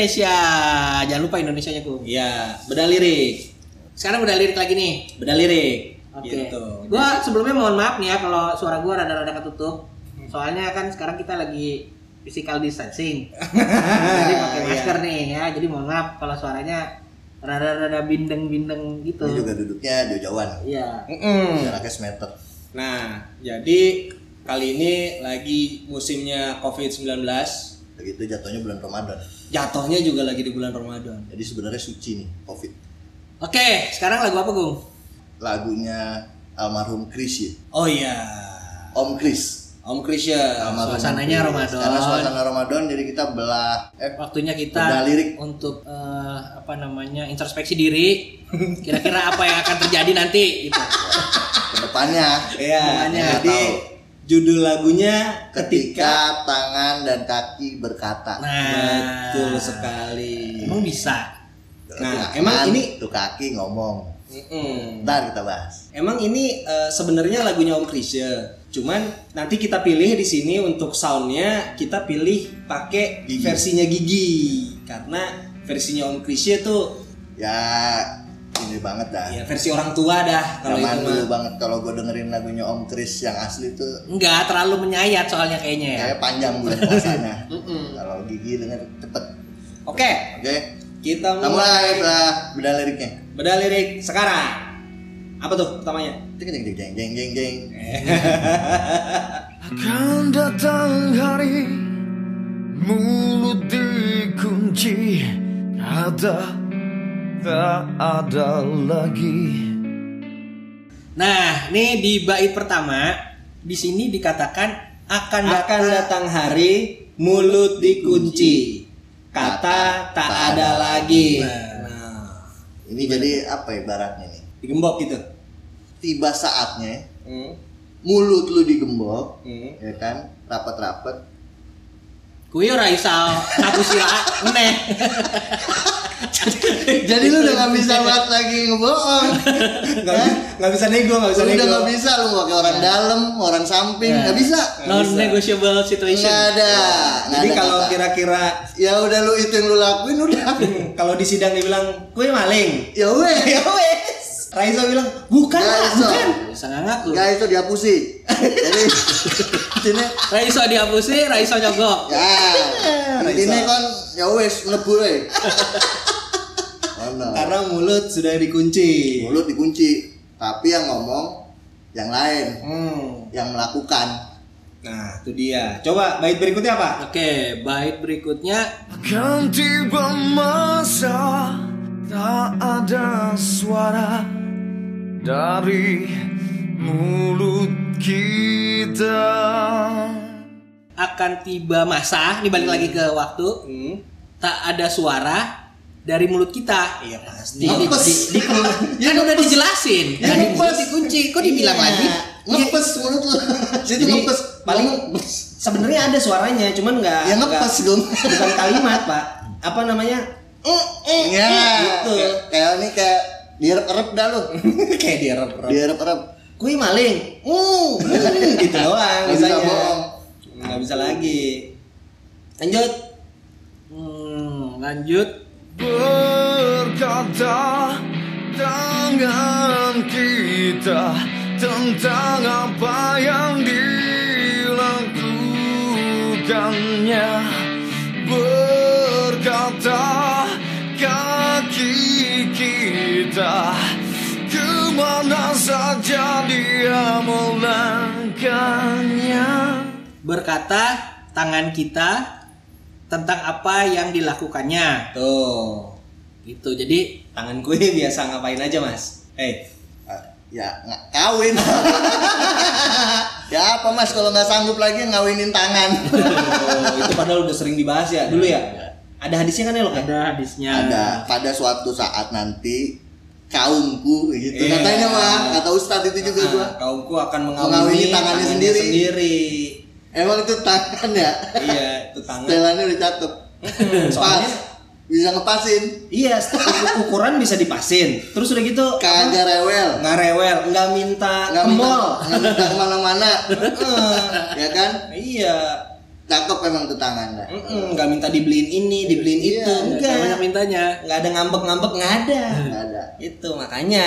Indonesia. Jangan lupa Indonesianya ku. Iya, beda lirik. Sekarang udah lirik lagi nih. Beda lirik. Oke. Gitu. Gua sebelumnya mohon maaf nih ya kalau suara gua rada-rada ketutup. Soalnya kan sekarang kita lagi physical distancing. jadi pakai Iya. masker nih ya. Jadi mohon maaf kalau suaranya rada-rada bindeng-bindeng gitu. Ini juga duduknya jauh-jauhan. Iya. Mm-mm. Jaraknya semeter. Nah, jadi kali ini lagi musimnya COVID-19. Begitu jatuhnya bulan Ramadan. Jatuhnya juga lagi di bulan Ramadan. Jadi sebenarnya suci nih COVID. Oke, sekarang lagu apa, Gung? Lagunya almarhum Chris ya. Oh iya. Om Chris. Om Krisya. Almarhum Suasananya Chris. Ramadan. Karena suasana Ramadan jadi kita belah eh Waktunya kita lirik. untuk eh, apa namanya introspeksi diri. Kira-kira apa yang akan terjadi nanti gitu. ke depannya. Iya. Jadi tahu. Judul lagunya Ketika tangan dan kaki berkata. Nah, betul sekali. Emang bisa. Nah, Tuh emang ini- tuh kaki ngomong. Mm-mm. Ntar kita bahas. Emang ini eh, sebenarnya lagunya Om Krisya. Cuman nanti kita pilih di sini untuk soundnya kita pilih pakai Gigi. versinya Gigi karena versinya Om Krisya tuh Ya ini banget dah. ya versi orang tua dah kalau Zaman itu dulu mah. banget kalau gue dengerin lagunya Om Chris yang asli tuh Enggak terlalu menyayat soalnya kayaknya ya. kayak panjang bulan puasanya. Kalau gigi denger cepet. Oke, Oke. kita Kita mulai mulai udah beda liriknya. beda lirik sekarang. Apa tuh pertamanya? Jeng jeng jeng jeng jeng jeng. Akan datang hari Mulut dikunci Kata tak ada lagi Nah, nih di bait pertama di sini dikatakan akan Akan datang datang hari mulut dikunci. Kata tak ada lagi. Nah, Ini jadi apa ibaratnya nih? digembok gitu. Tiba saatnya Hmm. mulut lu digembok, Hmm. ya kan? Rapat-rapat. Kuwi ora iso aku sila meneh. Jadi lu udah gak bisa buat lagi ngebohong. Nggak bisa, nggak bisa nego, nggak bisa Lu nego. udah gak bisa lu pakai orang dalam, orang samping, Ya. nggak bisa. Non negotiable situation. Nggak ada. Nggak Jadi kalau kira-kira ya udah lu itu yang lu lakuin udah. kalau di sidang dibilang kue maling, ya weh. ya wes. Raisa bilang bukan lah, bukan. Bisa nggak ngaku. Nggak itu dihapusi. Jadi sini Raiso dihapusi, Raiso nyogok. ya ini kan ya wes mlebu. Mana? Karena mulut sudah dikunci. mulut dikunci, tapi yang ngomong yang lain, Hmm. yang melakukan. Nah, itu dia. Coba bait berikutnya apa? Oke, bait berikutnya Akan tiba masa Tak ada suara Dari mulut kita akan tiba masa, ini balik lagi ke waktu, Hmm. tak ada suara dari mulut kita. Iya pasti. Di, di, Ngepes. di, di- kan udah dijelasin. Ya, ngepes. mulut dikunci, kok dibilang Iya. lagi? Ngepes mulut lu. Jadi ngepes. paling Ngepes. sebenarnya ada suaranya, cuman nggak Ya ngepes dong. bukan kalimat pak. Apa namanya? Ya, gitu. kayak- Kayak ini kayak dierep-erep dah lu. Kayak dia rep Dierep-erep. Kue maling. Uh, hmm, gitu doang bisa bohong. Nggak bisa lagi. Lanjut. Hmm, lanjut. Berkata dengan kita Tentang apa yang dilakukannya Berkata kaki kita Ke mana saja dia melangkahnya Berkata tangan kita tentang apa yang dilakukannya. Tuh. Gitu. Jadi Tangan kue biasa ngapain aja mas? Eh, Ah, Ya nggak kawin. ya apa mas kalau nggak sanggup lagi ngawinin tangan. oh, itu padahal udah sering dibahas ya dulu ya. Ada hadisnya kan ya lo kan? ada hadisnya. Ada pada suatu saat nanti kaumku gitu Iya. katanya mah kata ustadz itu juga gua. Nah, kaumku akan Mengawini mengawini tangannya tangannya sendiri. sendiri. Emang itu tangan ya? iya, itu tangan. Setelannya udah cakep. Pas Soalnya bisa ngepasin. iya, uk- ukuran bisa dipasin. Terus udah gitu Kagak rewel. nggak rewel, nggak minta Nggak ke mall. nggak minta ke mana-mana. ya kan? Iya. cakep emang tuh tangan dah. Nggak minta dibeliin ini, dibeliin Iya, itu, Nggak enggak. banyak mintanya. Nggak ada ngambek-ngambek, nggak ada. Nggak ada. itu makanya.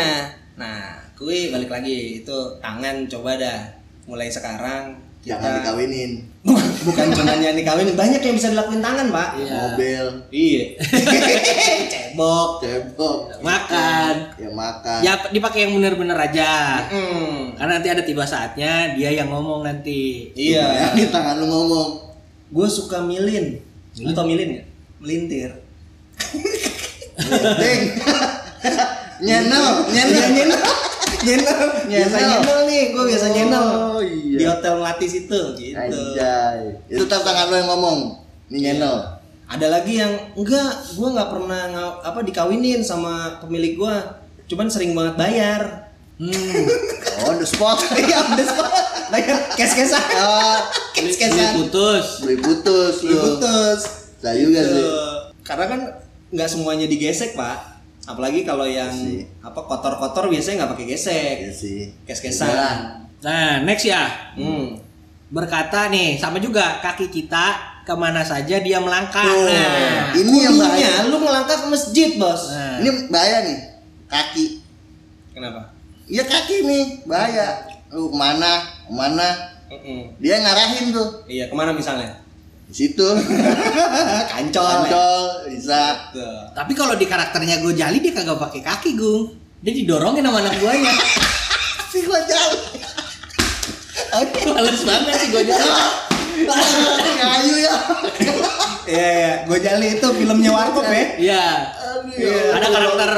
Nah, kui balik lagi itu tangan coba dah. Mulai sekarang Jangan dikawinin. bukan cuma yang dikawin, banyak yang bisa dilakuin tangan, Pak. Iya. Mobil, Iya. Cebok. cebok, Makan. ya makan. Ya dipakai yang bener-bener aja. Hmm. Karena nanti ada tiba saatnya dia yang ngomong nanti. Iya. Di tangan lu ngomong. Gue suka milin. Lu tau milin nggak? Melintir. Ding. Nyenel, Iya, nyenel. Nyenel. Biasa Nyenel. nih, gue biasa nyenel. Oh, iya. Di hotel Melati situ gitu. Anjay. Itu tetap tangan lu yang ngomong. Ini nyenel. Ada lagi yang enggak, gue nggak pernah apa dikawinin sama pemilik gue. Cuman sering banget bayar. Hmm. Oh, the spot. Iya, udah spot. Bayar cash-cashan. Oh, Beli Cash-cashan. putus. beli putus lu. Putus. Saya juga Gitu. sih. Karena kan nggak semuanya digesek, Pak. Apalagi kalau yang Sih. apa kotor-kotor biasanya nggak pakai gesek. Iya sih. Kes-kesan. Nah, next ya. Hmm. Berkata nih, sama juga kaki kita ke mana saja dia melangkah. Tuh. Nah, Ini yang bahaya. Lu ngelangkah ke masjid, Bos. nah. Ini bahaya nih. Kaki. Kenapa? Iya kaki nih, bahaya. Lu ke mana? Ke mana? Mm-mm. Dia ngarahin tuh. Iya, ke mana misalnya? Di situ. Kancol. ya? Ancol, bisa. Tuh. Tapi kalau di karakternya gue jali dia kagak pakai kaki, Gung. Dia didorongin sama anak buahnya. Si gua jauh. Males banget sih gue jali. Kayu ya. Iya, iya. Gojali itu filmnya Warkop ya. Iya. Iya. Ada karakter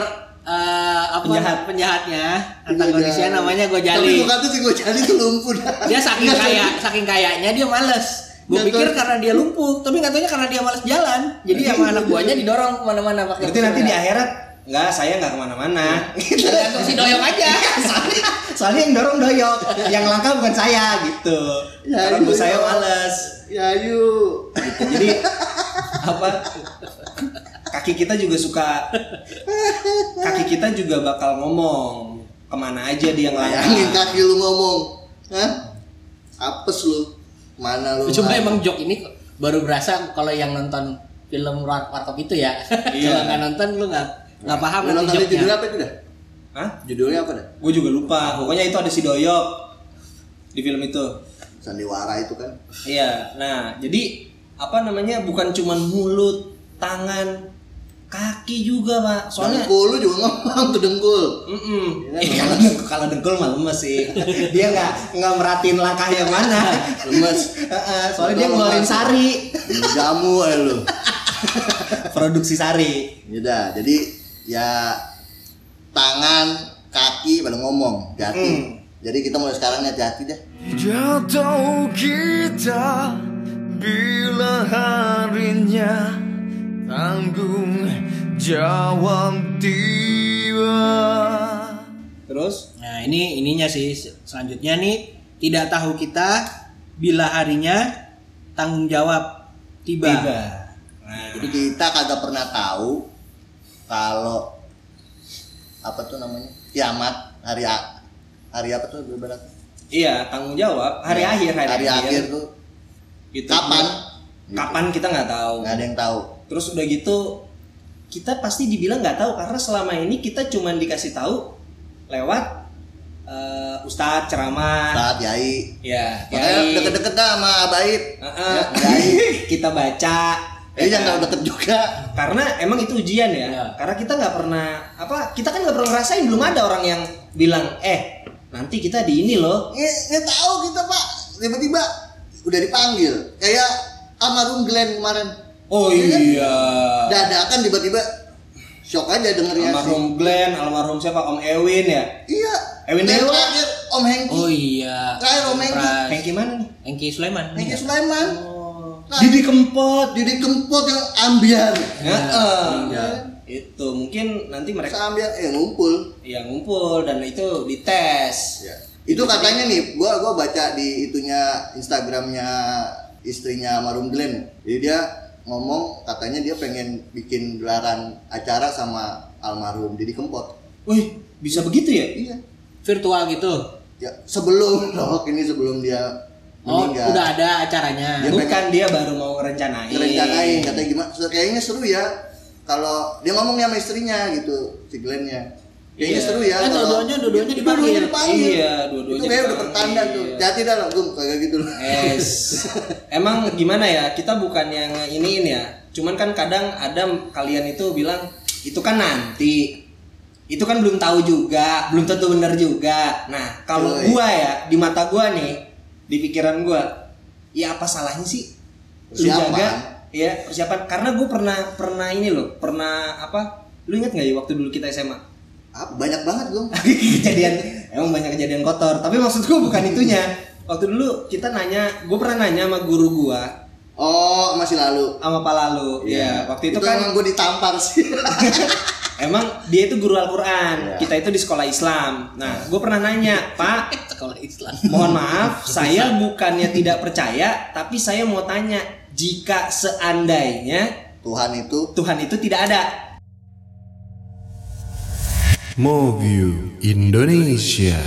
eh, apa Penjahat. penjahatnya antagonisnya Iya. namanya gue Tapi jali. gua kata si gua jali tuh lumpuh dah. Dia saking kaya, saking kayanya dia males. Gue pikir karena dia lumpuh, tapi nggak taunya karena dia males jalan. Jadi sama anak buahnya didorong ke mana-mana pakai. Berarti nanti di akhirat Enggak, saya nggak ke mana-mana. Gitu. Tergantung si doyok aja. soalnya, soalnya yang dorong doyok, yang langkah bukan saya gitu. Ya, Karena saya males. Ya yuk. Gitu. Jadi apa? Kaki kita juga suka kaki kita juga bakal ngomong ke mana aja dia ngelangkah. kaki lu ngomong. Hah? Apes lu. Mana lu? Cuma Mana? emang jok ini baru berasa kalau yang nonton film War- Warkop itu ya. Iya. kalau nggak nonton lu nggak nggak paham Lu nonton judulnya joknya. apa itu dah? Hah? Judulnya apa dah? Gue juga lupa. Pokoknya itu ada si Doyok di film itu. Sandiwara itu kan. Iya. Nah, jadi apa namanya? Bukan cuman mulut, tangan, kaki juga, Pak. Soalnya Dengkul lu juga ngomong tuh dengkul. Mm-mm. Iya, Eh, kalau dengkul, kalau dengkul mah lemes sih. dia nggak nggak merhatiin langkah yang mana. Lemes. Heeh, Soalnya dia ngeluarin sari, Jamu aja lu. produksi sari. Yaudah, jadi ya tangan, kaki pada ngomong, jati. Hmm. Jadi kita mulai sekarang hati-hati deh. Jatuh kita bila harinya tanggung jawab tiba. Terus Nah ini ininya sih selanjutnya nih tidak tahu kita bila harinya tanggung jawab tiba. tiba. Nah, Jadi kita kagak pernah tahu kalau apa tuh namanya kiamat hari a- hari apa tuh berat iya tanggung jawab hari akhir hari, hari akhir tuh Gitu. kapan Gitu. Kapan kita nggak tahu. nggak ada yang tahu Terus udah gitu kita pasti dibilang nggak tahu karena selama ini kita cuman dikasih tahu lewat eh, ustadz ceramah. saat yai Ya, makanya kiai. deket-deket dah sama abaib Heeh. Ya, kiai. kita baca eh ya jangan deket juga karena emang itu ujian ya Iya. karena kita nggak pernah apa kita kan nggak pernah ngerasain belum ada orang yang bilang eh nanti kita di ini loh nggak nggak tahu kita pak tiba-tiba udah dipanggil kayak almarhum Glenn kemarin oh Iya kan? iya dadakan tiba-tiba shock aja dengernya sih. almarhum Glenn almarhum siapa Om Ewin ya iya Ewin Dewa. terakhir Om Hengki Oh iya. Terakhir Om Hengki. Hengki mana nih Hengki Sulaiman. Hengki Iya. Sulaiman oh. Nah. Didi Kempot Didi Kempot yang ambiar Heeh. Iya. itu mungkin nanti mereka ambiar eh ngumpul yang ngumpul dan itu dites ya. itu katanya nih gua gua baca di itunya Instagramnya istrinya Marum Glenn jadi dia ngomong katanya dia pengen bikin gelaran acara sama almarhum Didi Kempot wih bisa begitu ya iya Virtual gitu. ya sebelum loh ini sebelum dia Oh, meninggal. udah ada acaranya. Dia Bukan dia baru mau rencanain. Ngerencanain katanya gimana? Kayaknya seru ya kalau dia ngomong sama istrinya gitu, si Glenn-nya. Kayaknya Iya. seru ya. Kalau- dua-duanya- dua-duanya dipanggil. Dua-duanya dipanggil. Iya, dua-duanya Itu kayak udah pertanda tuh. Hati dah lah, Gum, kayak gitu loh. Es. Emang gimana ya? Kita bukan yang iniin ya. Cuman kan kadang ada kalian itu bilang itu kan nanti. Itu kan belum tahu juga, belum tentu benar juga. Nah, kalau gua ya di mata gua nih, di pikiran gua, ya apa salahnya sih? Lu jaga ya persiapan karena gue pernah pernah ini loh pernah apa lu inget nggak ya waktu dulu kita SMA Apa banyak banget, Gum. kejadian emang banyak kejadian kotor tapi maksud gue bukan itunya waktu dulu kita nanya gue pernah nanya sama guru gua Oh, masih lalu. sama Pak Lalu ya waktu itu, kan emang gue ditampar sih. emang dia itu guru Al-Quran Iya. kita itu di sekolah Islam nah gue pernah nanya Pak Sekolah Islam. mohon maaf saya bukannya tidak percaya tapi saya mau tanya jika seandainya Tuhan itu Tuhan itu tidak ada Movie Indonesia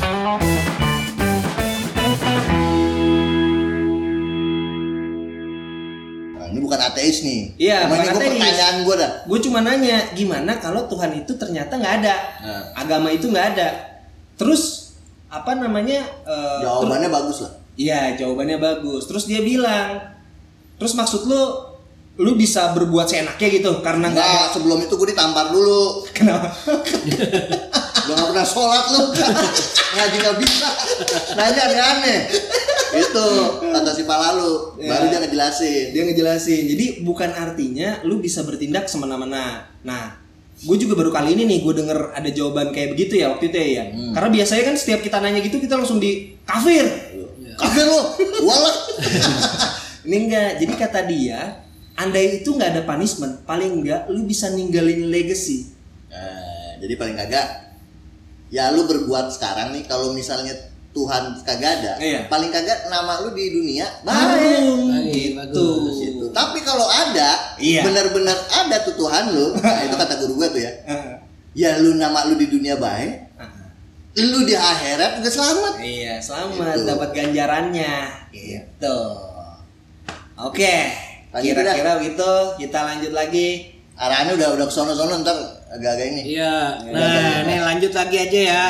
Nah, ini bukan ateis nih. Iya, bukan ini gua ateis. pertanyaan gue dah. gue cuma nanya gimana kalau Tuhan itu ternyata nggak ada Nah. agama itu nggak ada terus apa namanya eh, Jawabannya bagus lah. Iya jawabannya bagus. Terus dia bilang, terus maksud lu, lu bisa berbuat seenaknya gitu karena nggak sebelum itu gue ditampar dulu. Kenapa? Lu gak pernah sholat lu. Ngaji gak bisa. Nanya aneh-aneh. Itu kata si Palalu. Ya. Baru dia ngejelasin. Dia ngejelasin. Jadi bukan artinya lu bisa bertindak semena-mena. Nah, gue juga baru kali ini nih gue denger ada jawaban kayak begitu ya waktu itu ya. Hmm. Karena biasanya kan setiap kita nanya gitu kita langsung di kafir. Kafir lu. Walak. Ini enggak. Jadi kata dia, andai itu nggak ada punishment, paling enggak lu bisa ninggalin legacy. Eh, jadi paling kagak ya lu berbuat sekarang nih kalau misalnya Tuhan kagak ada, Iya. paling kagak nama lu di dunia baik. Gitu. Gitu. Tapi kalau ada, Iya. benar-benar ada tuh Tuhan lu, nah itu kata guru gue tuh ya. Heeh. Ya lu nama lu di dunia baik, Heeh. lu di akhirat juga selamat. Iya, selamat Gitu. dapat ganjarannya. Gitu. Oke, Lanjut kira-kira gitu kita lanjut lagi. Arahannya udah udah kesono-sono ntar agak-agak ini. Iya. Nah, nih lanjut lagi aja ya.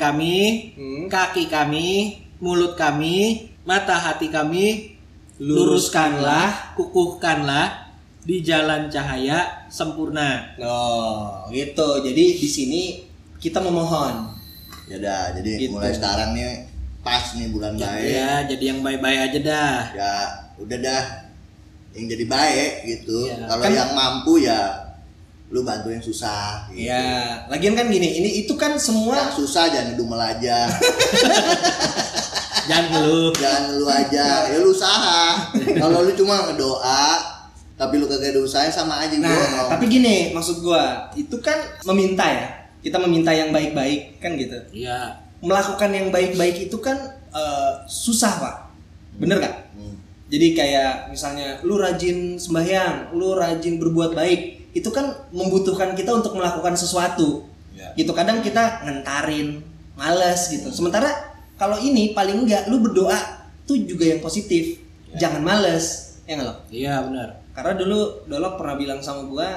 Tangan kami, Hmm. kaki kami, mulut kami, mata hati kami, luruskanlah, kukuhkanlah di jalan cahaya sempurna. Oh, gitu. Jadi di sini kita memohon. Ya udah, jadi Gitu. mulai sekarang nih pas nih bulan baik. Ya, jadi yang baik-baik aja dah. Ya udah dah yang jadi baik gitu. Ya, Kalau kan- yang mampu ya lu bantu yang susah gitu. Ya, lagian kan gini, ini itu kan Yang semua susah jangan ngedumel aja. Jangan ngeluh. jangan lu aja. Ya lu usaha. Kalau lu cuma ngedoa tapi lu kagak ada usahanya sama aja Nah, bohong. tapi gini, maksud gua, itu kan meminta ya. Kita meminta yang baik-baik kan gitu. Iya. Melakukan yang baik-baik itu kan eh, susah, Pak. Bener gak? Hmm. Jadi kayak misalnya lu rajin sembahyang, lu rajin berbuat baik, itu kan membutuhkan kita untuk melakukan sesuatu. Ya. Gitu kadang kita ngentarin, males gitu. Sementara kalau ini paling enggak lu berdoa tuh juga yang positif. Jangan males. Ya nggak lo? Iya, benar. Karena dulu Dolok pernah bilang sama gua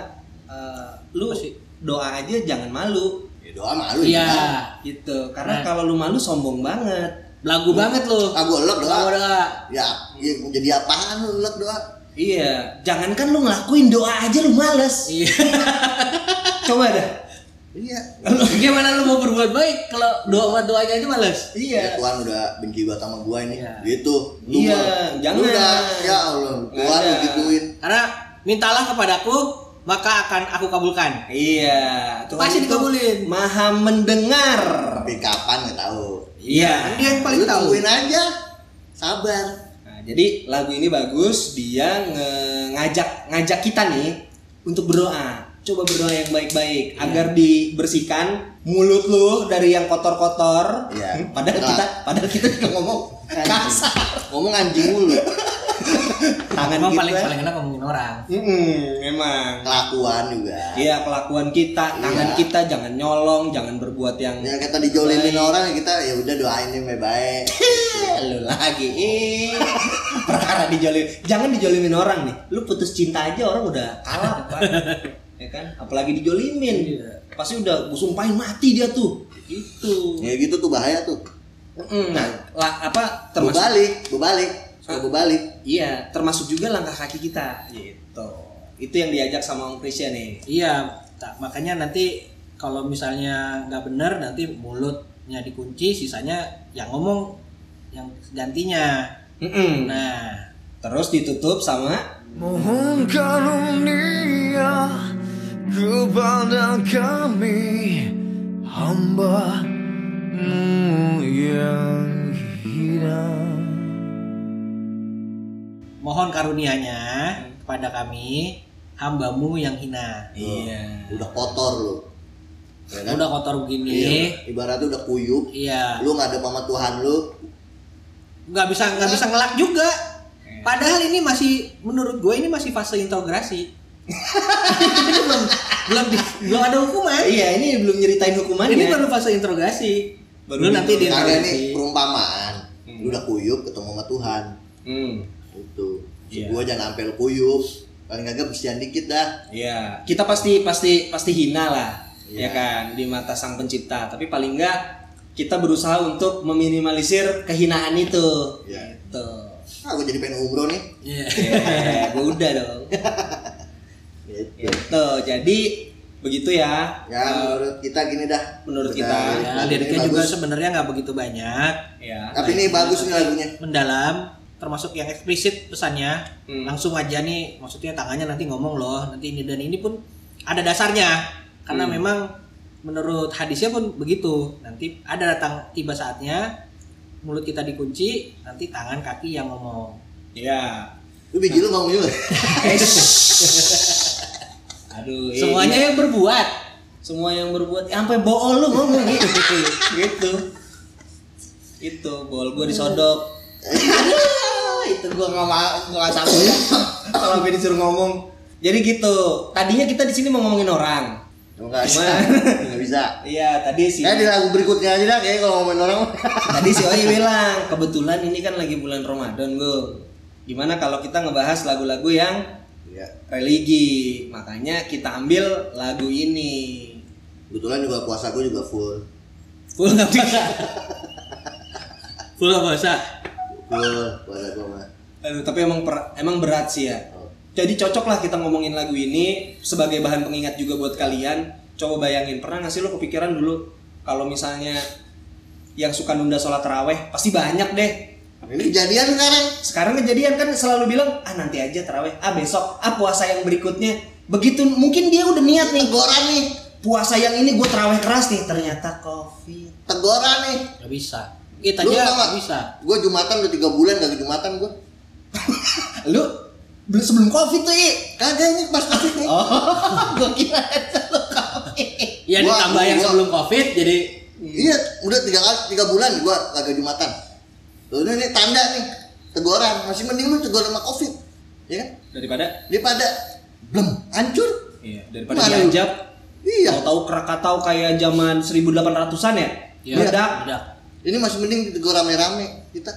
eh, lu sih? doa aja jangan malu Ya doa malu Iya. ya. gitu. Karena Nah. kalau lu malu sombong banget. Belagu banget lu. Ah gua elek doa. Doa doa. Ya, ya mau jadi apaan lu doa? Iya, jangankan lu ngelakuin doa aja lu males. Iya. Coba dah. Iya. Gimana lu mau berbuat baik kalau doa doanya aja males? Ya, Tuhan udah benci banget sama gua ini. Iya. Gitu. Lu Iya, mah- jangan. Lu udah, ya Allah, Tuhan lu gituin. Karena mintalah kepadaku maka akan aku kabulkan. Iya, Tuhan Pasti dikabulin. Maha mendengar. Tapi kapan nggak tahu. Iya. Dia yang paling tahu. tungguin aja. Sabar. Jadi lagu ini bagus, dia ngajak ngajak kita nih untuk berdoa. Coba berdoa yang baik-baik agar dibersihkan mulut lu dari yang kotor-kotor. Iya. Padahal Nah. kita padahal kita juga ngomong kasar. Ngomong anjing mulu. Tangan Emang kita. paling paling enak ngomongin orang. Mm-mm, emang. Kelakuan juga. Iya kelakuan kita, tangan Iya. kita jangan nyolong, jangan berbuat yang Yang kita dijolimin Baik. orang kita ya udah doain yang baik-baik. lu lagi ih perkara dijolim jangan dijolimin orang nih lu putus cinta aja orang udah kalah ya kan apalagi dijolimin Iya. pasti udah gue sumpahin mati dia tuh itu Ya gitu tuh bahaya tuh. Mm, nah lah, apa termasuk Berbalik, berbalik, suka berbalik. iya termasuk juga langkah kaki kita gitu itu yang diajak sama Om Krisya nih Iya, tak- makanya nanti kalau misalnya nggak benar nanti mulutnya dikunci, sisanya yang ngomong yang gantinya. Mm-mm. Nah, terus ditutup sama Mohon karunia kepada kami hamba-Mu yang hina. Mohon karunianya kepada kami hambamu yang hina. iya Udah kotor lu. Ya kan? Udah kotor begini, Iya, ibaratnya udah kuyup. iya, Lu nggak ada sama Tuhan lu. nggak bisa nggak bisa ngelak juga. Padahal ini masih menurut gue ini masih fase integrasi. ini belum belum di- belum ada hukuman. iya ini belum nyeritain hukumannya Ini baru fase interogasi. Baru Baru nanti di interogasi. perumpamaan. Hmm. Lu udah kuyup ketemu sama Tuhan. Hmm. Itu. Iya. Gua jangan sampai lu kuyup. Paling kagak bersihan dikit dah. Iya, kita pasti pasti pasti hina lah, Iya. ya kan, di mata sang pencipta. Tapi paling enggak kita berusaha untuk meminimalisir kehinaan itu. Iya. Gitu. Ah, gua jadi pengen umroh nih. Iya. Yeah, gue udah dong. Gitu. Gitu. Jadi begitu ya. Ya menurut kita gini dah. menurut Udah, kita, Ya, liriknya juga sebenarnya nggak begitu banyak, Ya. Tapi ini bagus nih lagunya. mendalam, termasuk yang eksplisit pesannya. Hmm. Langsung aja nih, maksudnya tangannya nanti ngomong loh, nanti ini dan ini pun ada dasarnya. Karena Hmm. memang menurut hadisnya pun begitu. Nanti ada datang tiba saatnya mulut kita dikunci, nanti tangan kaki yang ngomong. Ya. Lu biji lu ngomong juga. Aduh. eh, Semuanya yang berbuat. semua yang berbuat ya, sampai bool lu ngomong gitu. gitu. Itu bool gua disodok. itu gua nggak mau gua nggak sanggup kalau sampai disuruh ngomong. Jadi gitu. Tadinya kita di sini mau ngomongin orang. Enggak bisa. Enggak bisa. Iya, tadi sih. Eh di lagu berikutnya aja dah kayak kalau ngomongin orang. Tadi si Oi bilang, kebetulan ini kan lagi bulan Ramadan, Gue. Gimana kalau kita ngebahas lagu-lagu yang Iya. religi? Makanya kita ambil lagu ini. Kebetulan juga puasa gue juga full. Full nggak bisa. Full nggak bahasa. Gue mah. Aduh, tapi emang per- emang berat sih ya. Oh. Jadi cocok lah kita ngomongin lagu ini sebagai bahan pengingat juga buat kalian. Coba bayangin, pernah nggak sih lo kepikiran dulu kalau misalnya yang suka nunda sholat terawih pasti banyak deh. Ini kejadian sekarang. Sekarang kejadian kan selalu bilang ah nanti aja terawih, ah besok, ah puasa yang berikutnya. Begitu mungkin dia udah niat nih Teguran nih. puasa yang ini gue terawih keras nih ternyata covid. Teguran nih. Nggak bisa. Kita Lu aja tau nggak? bisa. Gue jumatan udah tiga bulan gak jumatan gue. Lu belum sebelum covid tuh i. Kagak ini pas covid nih. Oh, gue kira sebelum covid. Ya Gua- ditambah yang gua- sebelum covid jadi Iya, udah tiga kali tiga bulan gue kagak jumatan. Tuh ini, ini tanda nih teguran. Masih mending lu tegur sama covid, ya kan? Daripada Daripada belum hancur. iya, daripada Mana lu? diajak Iya. tahu-tahu Krakatau kayak zaman 1800-an ya. ya Meledak. udah. Ini masih mending ditegur rame-rame kita.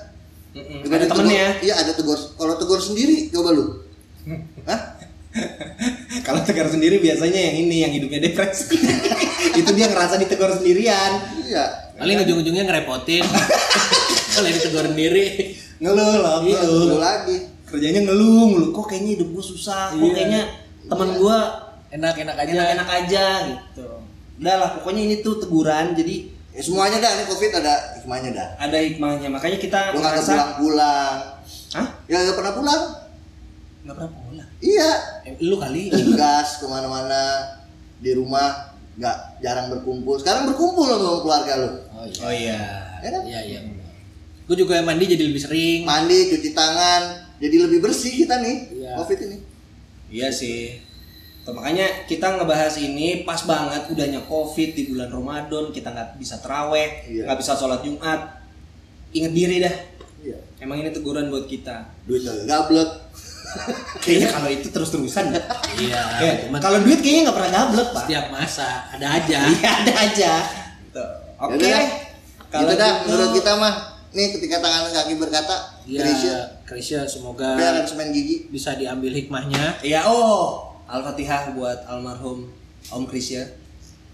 Mm-mm. Ada temennya. tegur- Iya ada tegur. Kalau tegur sendiri coba lu. Hah? Kalau tegar sendiri biasanya yang ini yang hidupnya depresi. Itu dia ngerasa ditegur sendirian. Iya. Paling ujung-ujungnya ngerepotin. Kalau ditegur sendiri. Ngeluh lah, Iya, ngeluh. lu lagi. kerjanya ngeluh mulu kok kayaknya hidup gue susah kok Iya. kayaknya teman gue Enak-enak aja. enak-enak aja gitu udah lah pokoknya ini tuh teguran jadi Ya, semuanya dah, ini covid ada hikmahnya dah. ada hikmahnya makanya kita Lu nggak merasa pulang-pulang. Hah? Ya nggak pernah pulang. nggak pernah pulang Iya. Eh, lu kali. Tugas ke mana-mana di rumah nggak jarang berkumpul. Sekarang berkumpul lo sama keluarga lu. Oh iya. oh iya Ya kan? Iya iya. Gue juga mandi jadi lebih sering. Mandi, cuci tangan, jadi lebih bersih kita nih. Iya. Covid ini. iya sih makanya kita ngebahas ini pas banget udahnya covid di bulan Ramadan kita nggak bisa teraweh Iya. nggak bisa sholat Jumat inget diri dah Iya. emang ini teguran buat kita Duit gablek. kayaknya kalau itu terus terusan Iya. Ya, cuman kalau duit kayaknya nggak pernah gablek pak setiap masa ada aja. Iya ada aja. Tuh. Oke. Yaudah, Kalau gitu dah gitu- menurut kita mah. Nih ketika tangan kaki berkata, Iya. Krisya, Krisya semoga biar semen gigi. bisa diambil hikmahnya. Iya oh Al-Fatihah buat almarhum Om Krisya.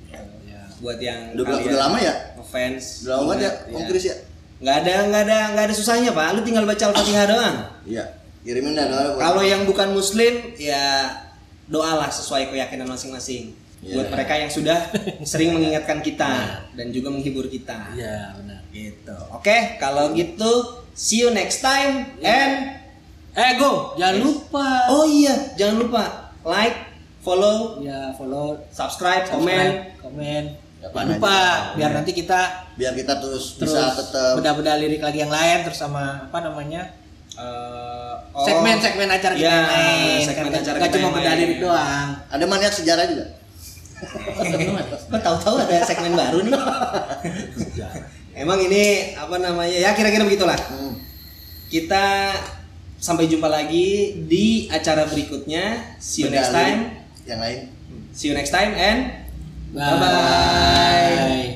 Ya. Buat yang Udah, udah lama ya? ngefans. Udah lama banget ya, Iya. Om Kris ya? Nggak ada nggak ada nggak ada susahnya pak. Lu tinggal baca Al-Fatihah doang. Iya. Kirimin dah doa. Kalau yang bukan Muslim ya doalah sesuai keyakinan masing-masing. Iya. Buat mereka yang sudah sering mengingatkan kita dan juga menghibur kita. Iya benar. Gitu. Oke, kalau gitu see you next time and Eh Go, jangan lupa. oh iya, jangan lupa like, follow, Ya follow, subscribe, komen. subscribe, komen. Ya, Jangan lupa aja. biar nanti kita biar kita terus, terus bisa tetap beda-beda lirik lagi yang lain terus sama apa namanya Eh, oh, segmen-segmen acara kita ya, yang lain. segmen Kan acara nggak kita cuma beda lirik doang. ada maniak sejarah juga. Kok tahu-tahu ada segmen baru nih? Emang ini apa namanya? Ya kira-kira begitulah. Hmm. Kita sampai jumpa lagi di acara berikutnya. See you Beda next time. Yang lain. See you next time and Bye. bye.